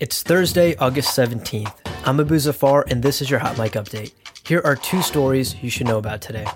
It's Thursday, August 17th. I'm Abu Zafar, and this is your Hot Mic Update. Here are two stories you should know about today.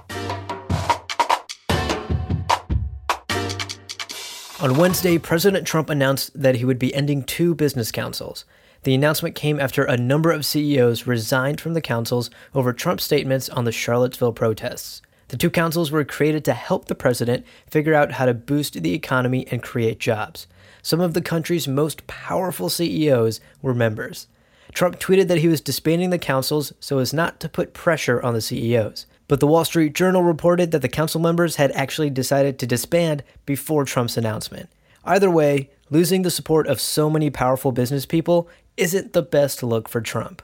On Wednesday, President Trump announced that he would be ending two business councils. The announcement came after a number of CEOs resigned from the councils over Trump's statements on the Charlottesville protests. The two councils were created to help the president figure out how to boost the economy and create jobs. Some of the country's most powerful CEOs were members. Trump tweeted that he was disbanding the councils so as not to put pressure on the CEOs. But the Wall Street Journal reported that the council members had actually decided to disband before Trump's announcement. Either way, losing the support of so many powerful business people isn't the best look for Trump.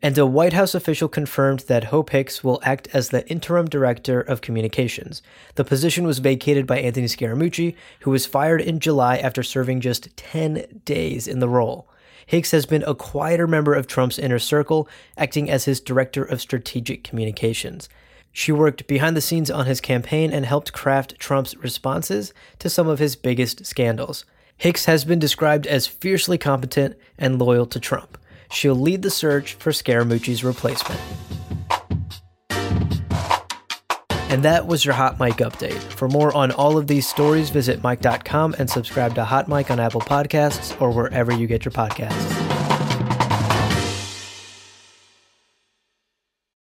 And a White House official confirmed that Hope Hicks will act as the interim director of communications. The position was vacated by Anthony Scaramucci, who was fired in July after serving just 10 days in the role. Hicks has been a quieter member of Trump's inner circle, acting as his director of strategic communications. She worked behind the scenes on his campaign and helped craft Trump's responses to some of his biggest scandals. Hicks has been described as fiercely competent and loyal to Trump. She'll lead the search for Scaramucci's replacement. And that was your Hot Mic update. For more on all of these stories, visit Mic.com and subscribe to Hot Mic on Apple Podcasts or wherever you get your podcasts.